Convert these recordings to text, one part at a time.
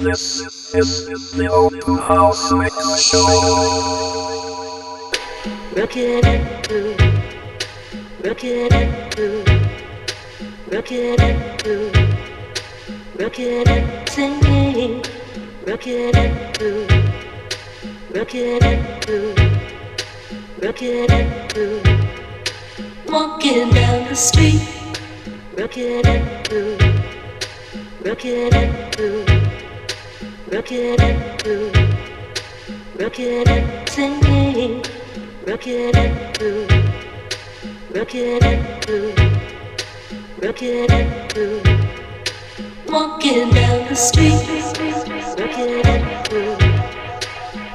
This is the Open House Mix Show. Looking at looking at you, walking down the street, looking at you, looking at you. Looking at you, looking at singing, looking at you, looking at you, looking at you, walking down the street, looking at you,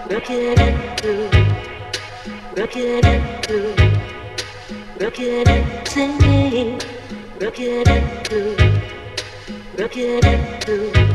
looking at you, looking at you, looking at singing, looking at you, looking at you.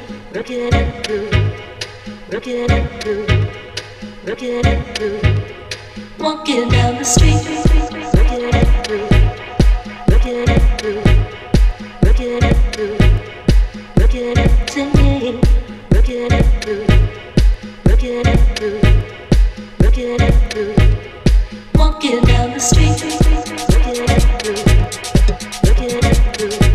Looking at you, looking at you, looking at you, walking down the street. Looking at you, looking at you, looking at you, looking at singing. Looking at you, looking at you, looking at you, walking down the street. Looking at you, looking at you,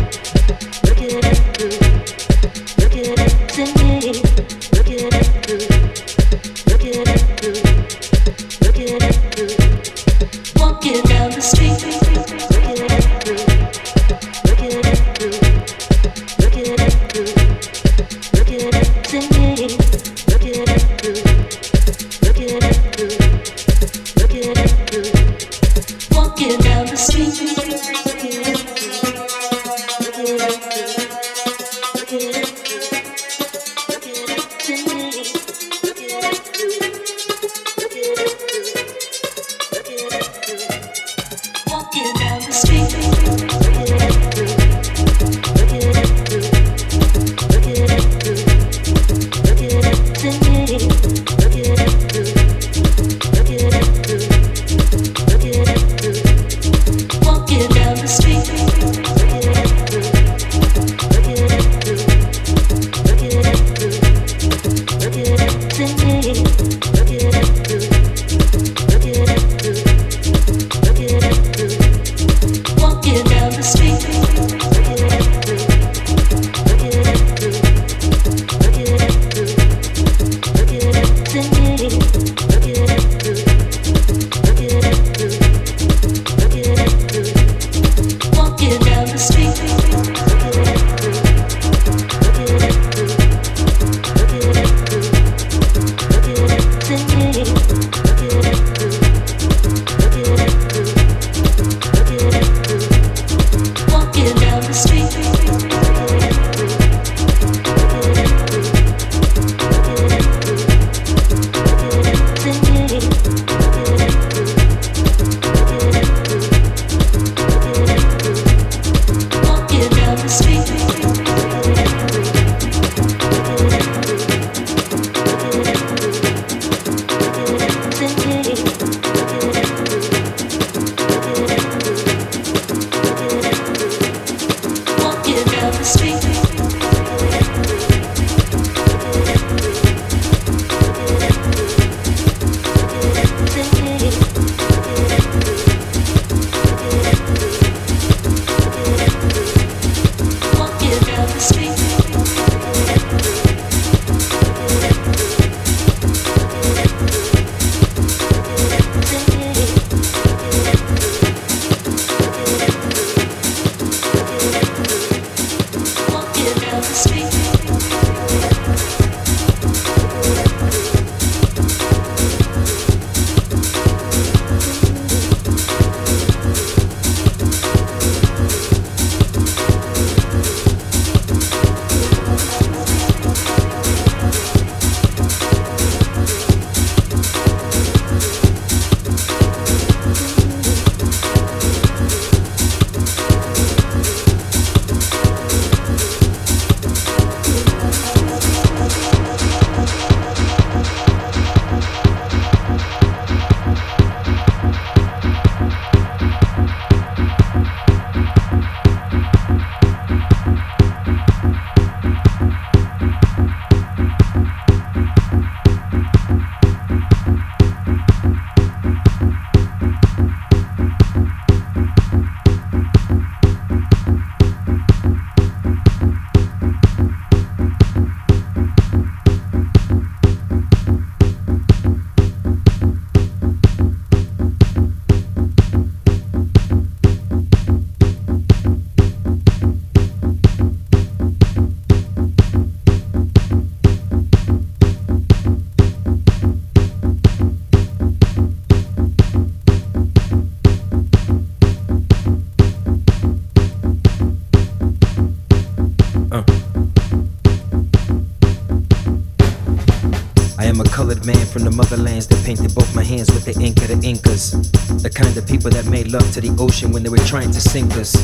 love to the ocean when they were trying to sink us.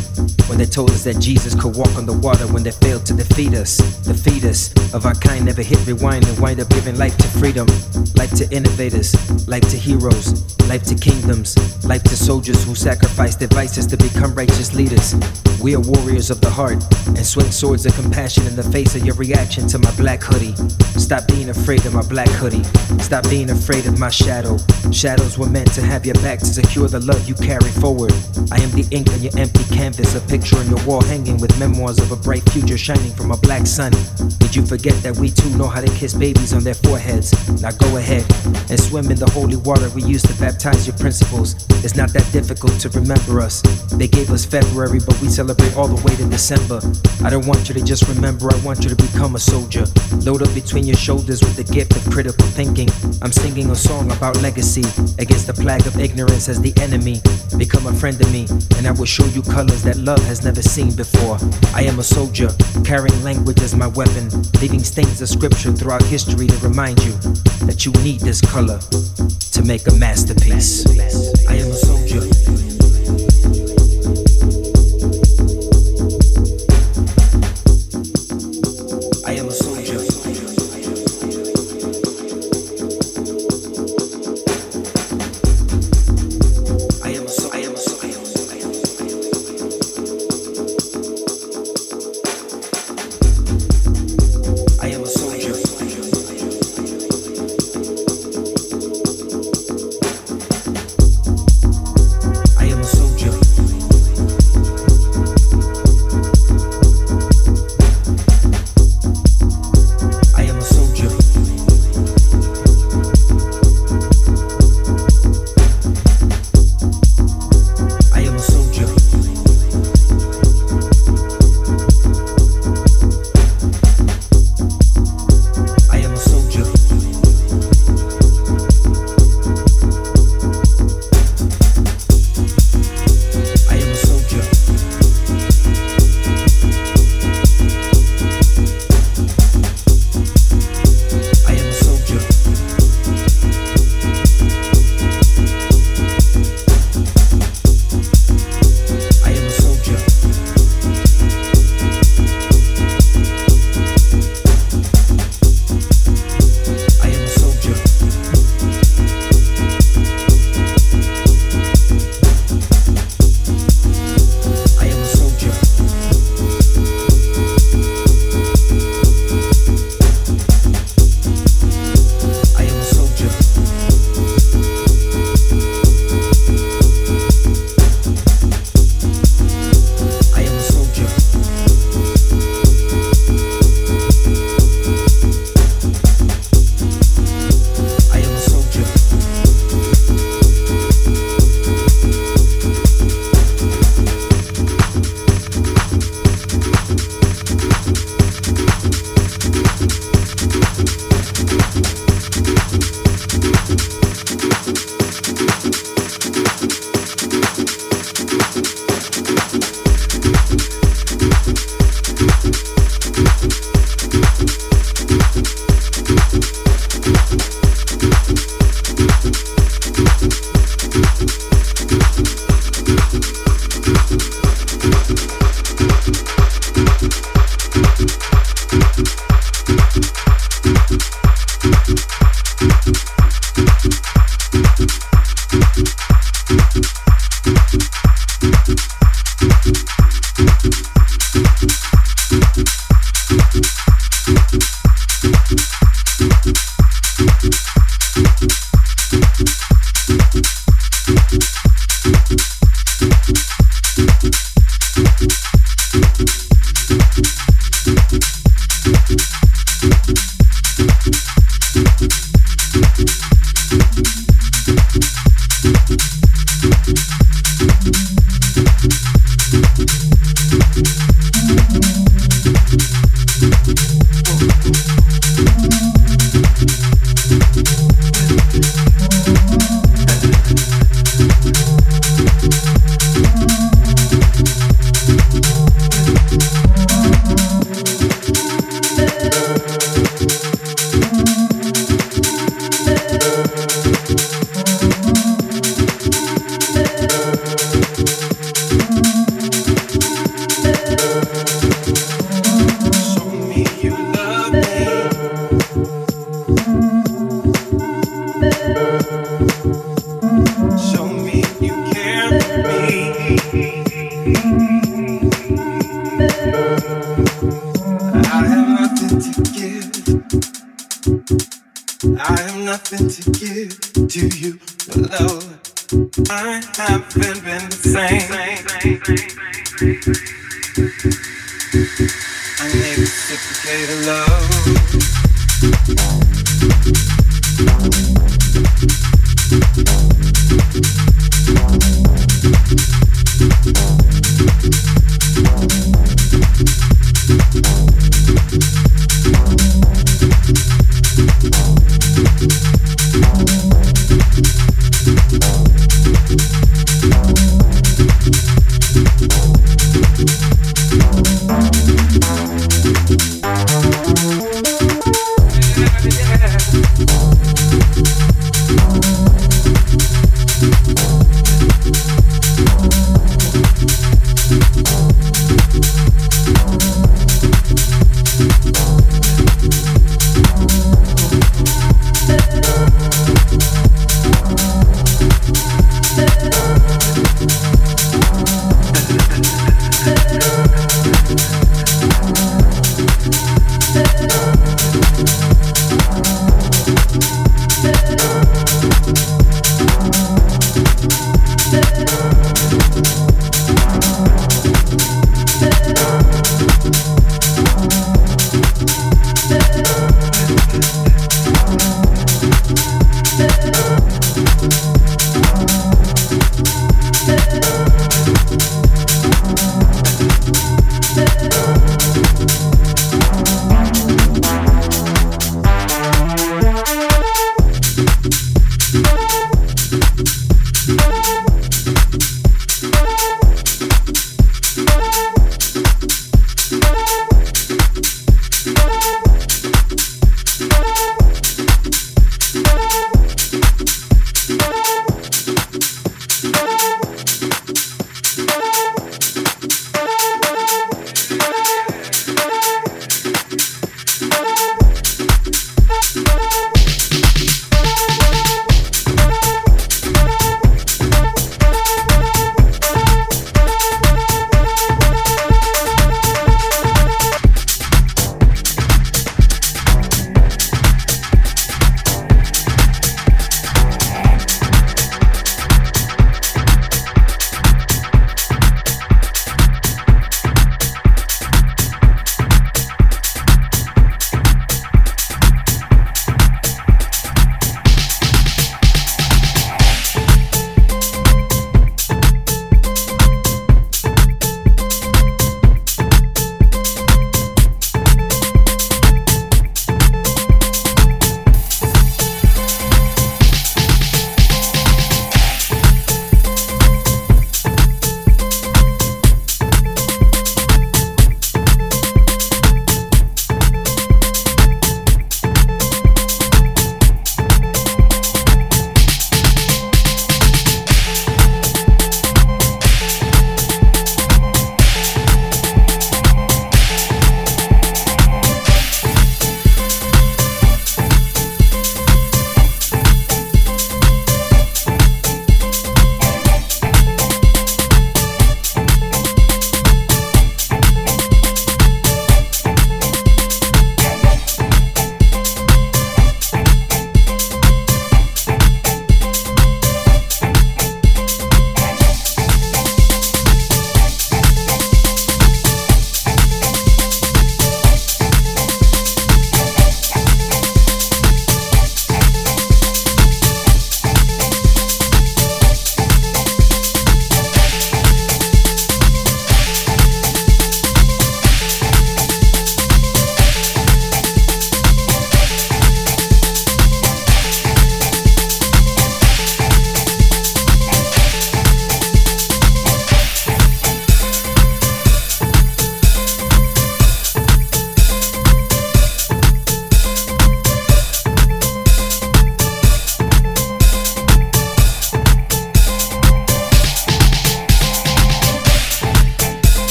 When they told us that Jesus could walk on the water when they failed to defeat us. The fetus of our kind never hit rewind and wind up giving life to freedom. Life to innovators, life to heroes, life to kingdoms, life to soldiers who sacrifice their vices to become righteous leaders. We are warriors of the heart and swing swords of compassion in the face of your reaction to my black hoodie. Stop being afraid of my black hoodie. Stop being afraid of my shadow. Shadows were meant to have your back to secure the love you carry forward. I am the ink on your empty canvas, a picture on your wall hanging with memoirs of a bright future shining from a black sun. Did you forget that we too know how to kiss babies on their foreheads? Now go ahead and swim in the holy water we used to baptize your principles. It's not that difficult to remember us. They gave us February, but we celebrate all the way to December. I don't want you to just remember, I want you to become a soldier. Load up between your shoulders with the gift of critical thinking. I'm singing a song about legacy against the plague of ignorance as the enemy. Become a friend of me, and I will show you colors that love has never seen before. I am a soldier, carrying language as my weapon, leaving stains of scripture throughout history to remind you that you need this color make a masterpiece. I am a soldier. Haven't been the same.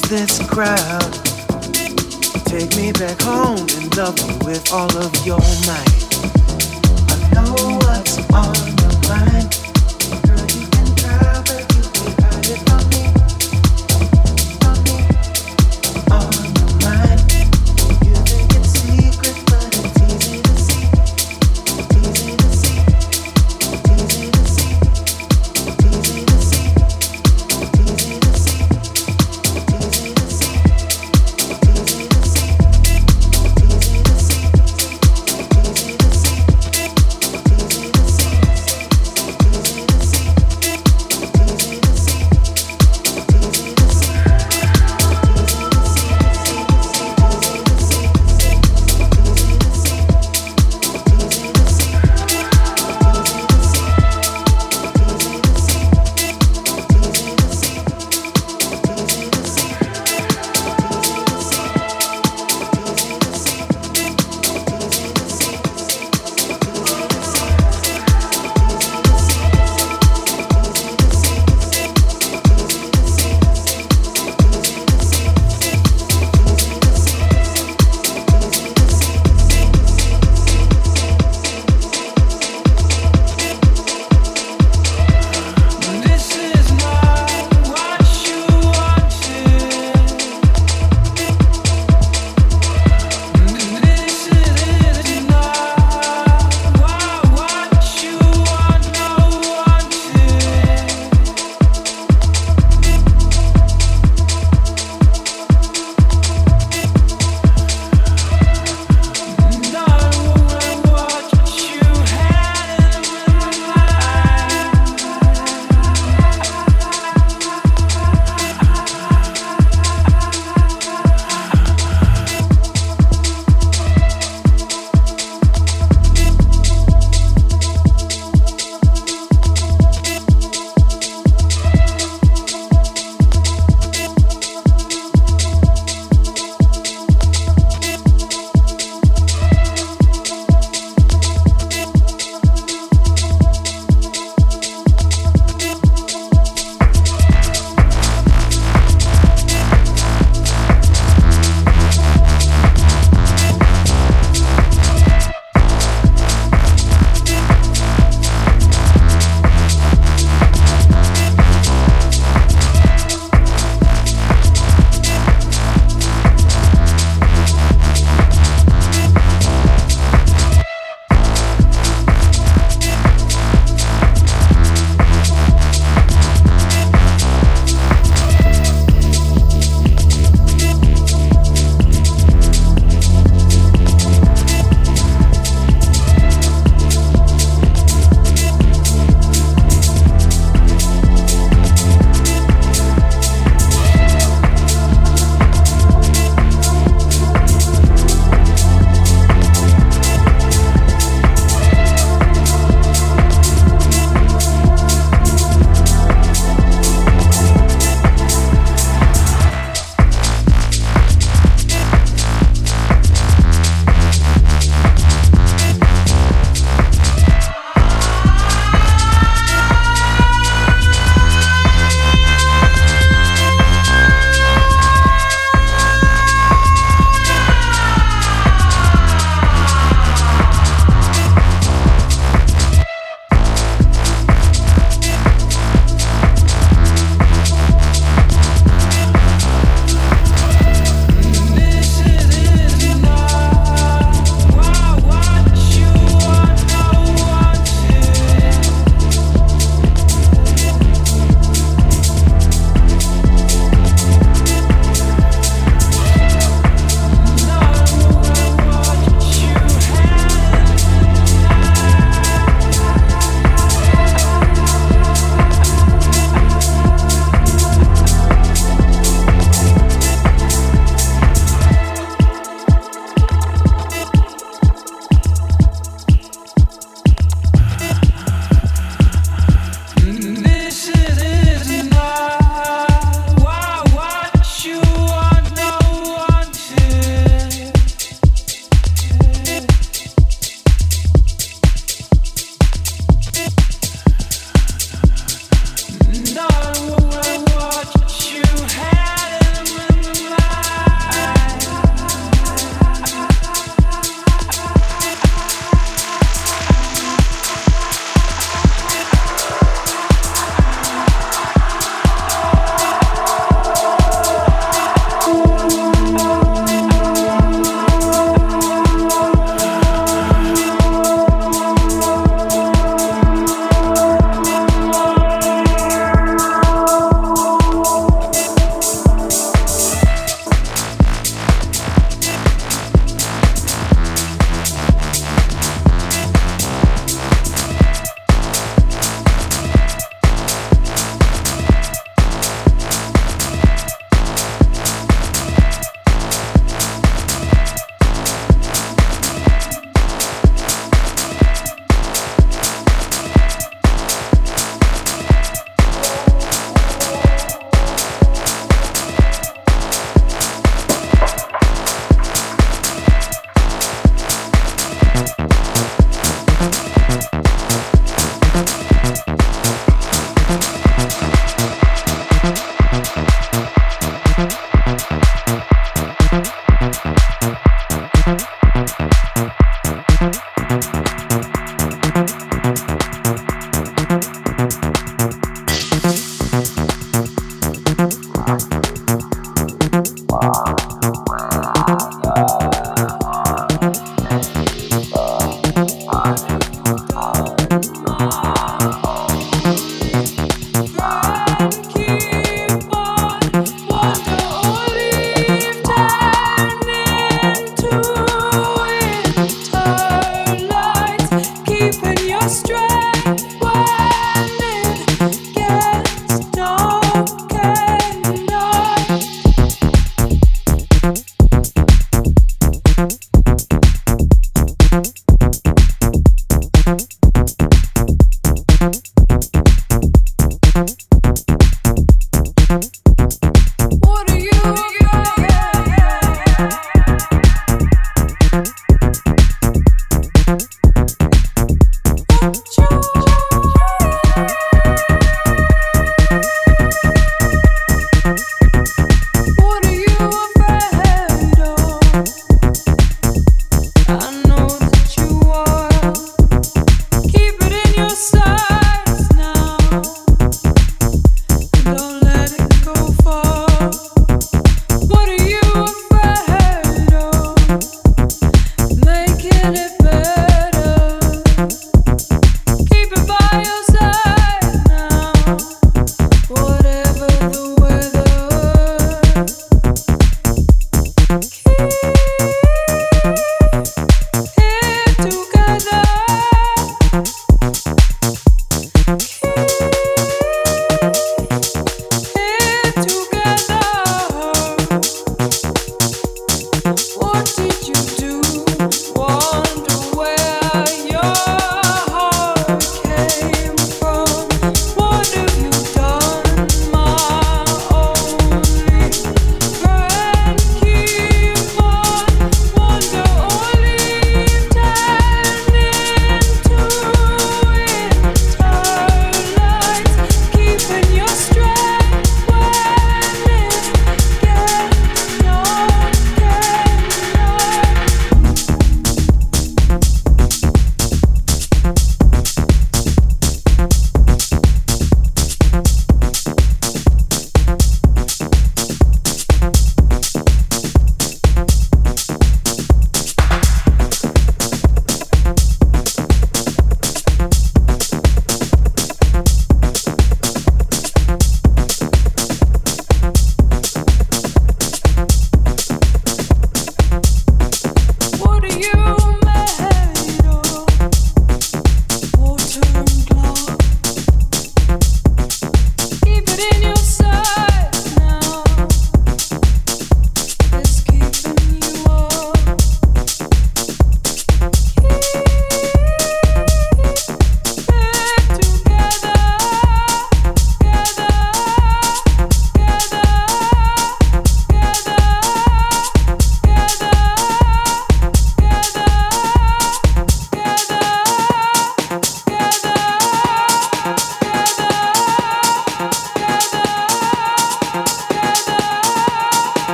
leave this crowd. Take me back home and love me with all of your might. I know what's on your mind. Girl, you can drive but you can hide it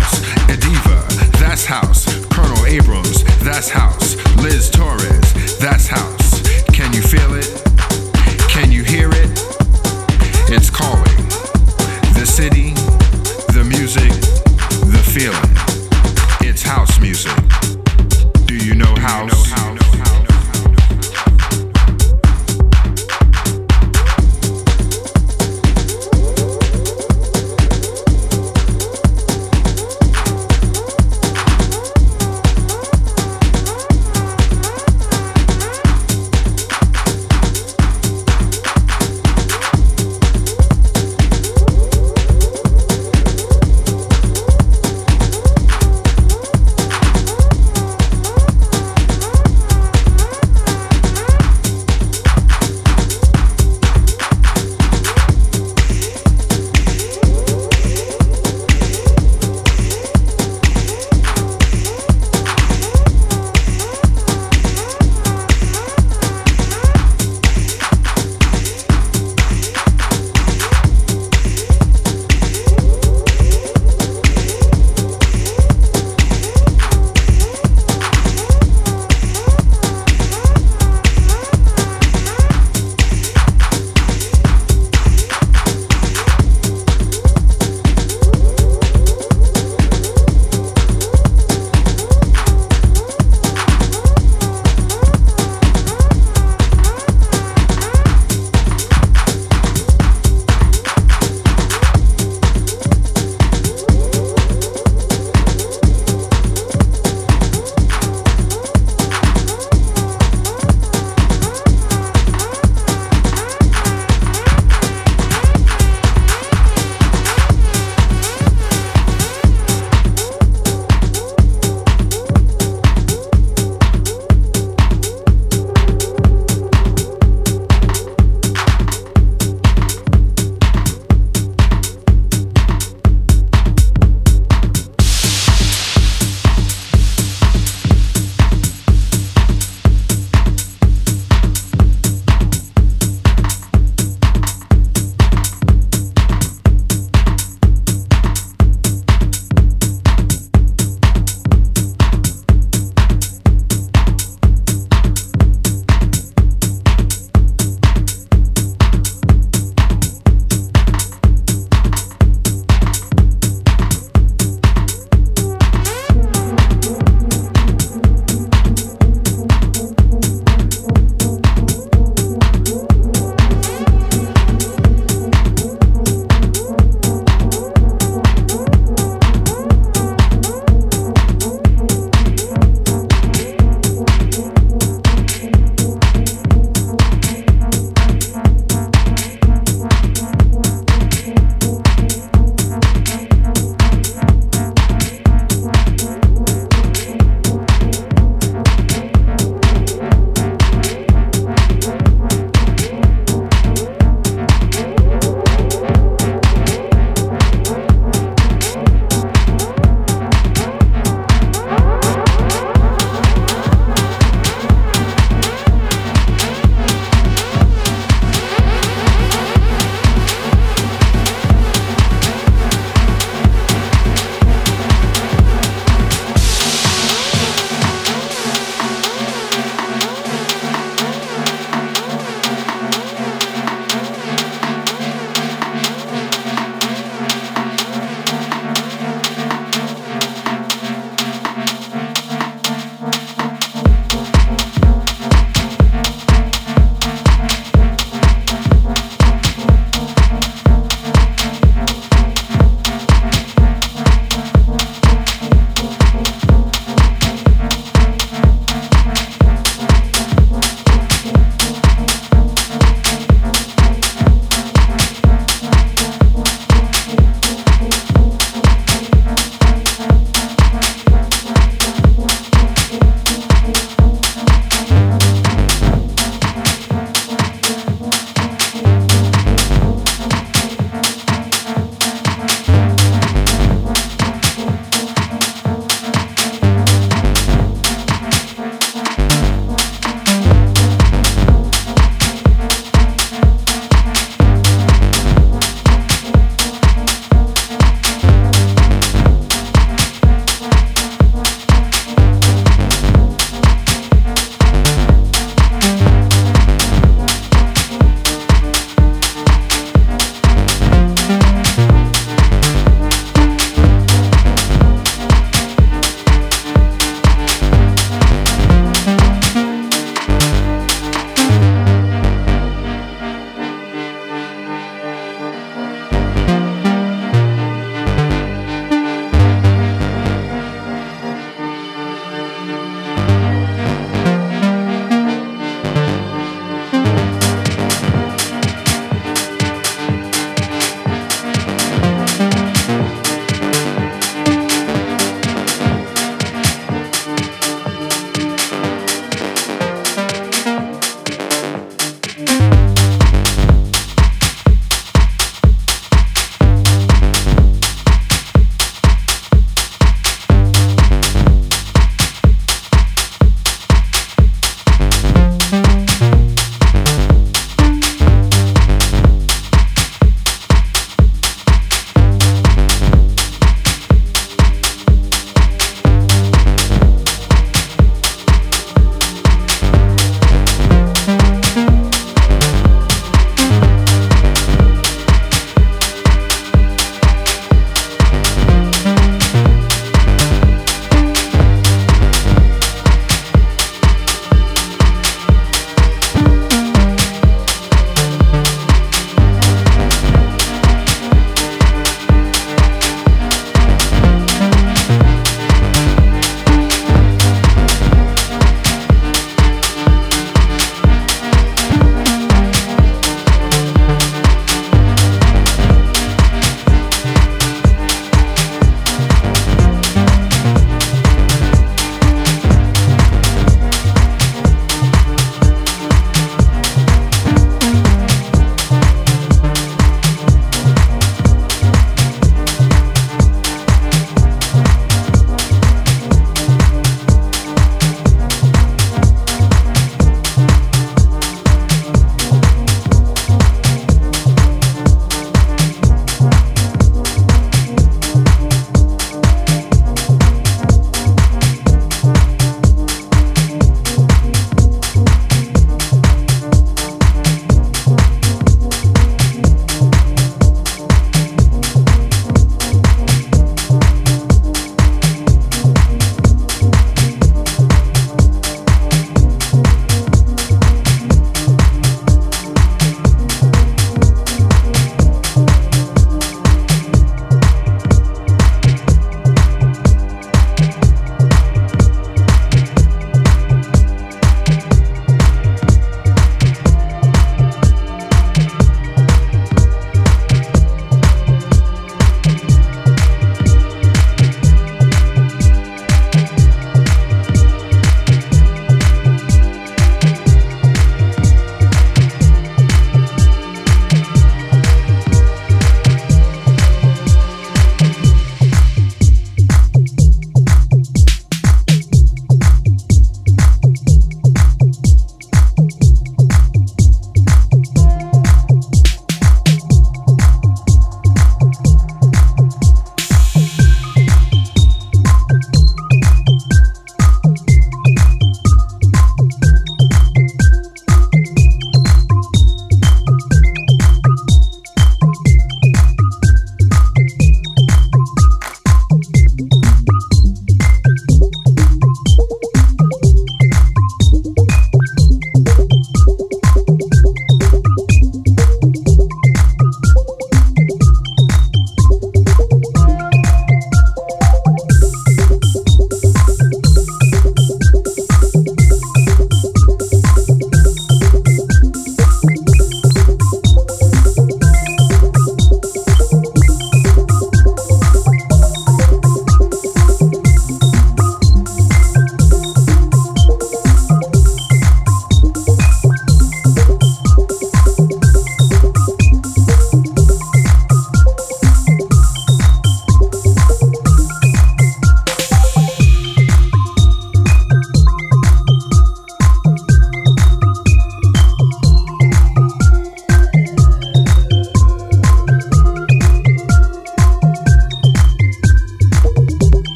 house. Adeva, that's house. Colonel Abrams, that's house. Liz Torres, that's house.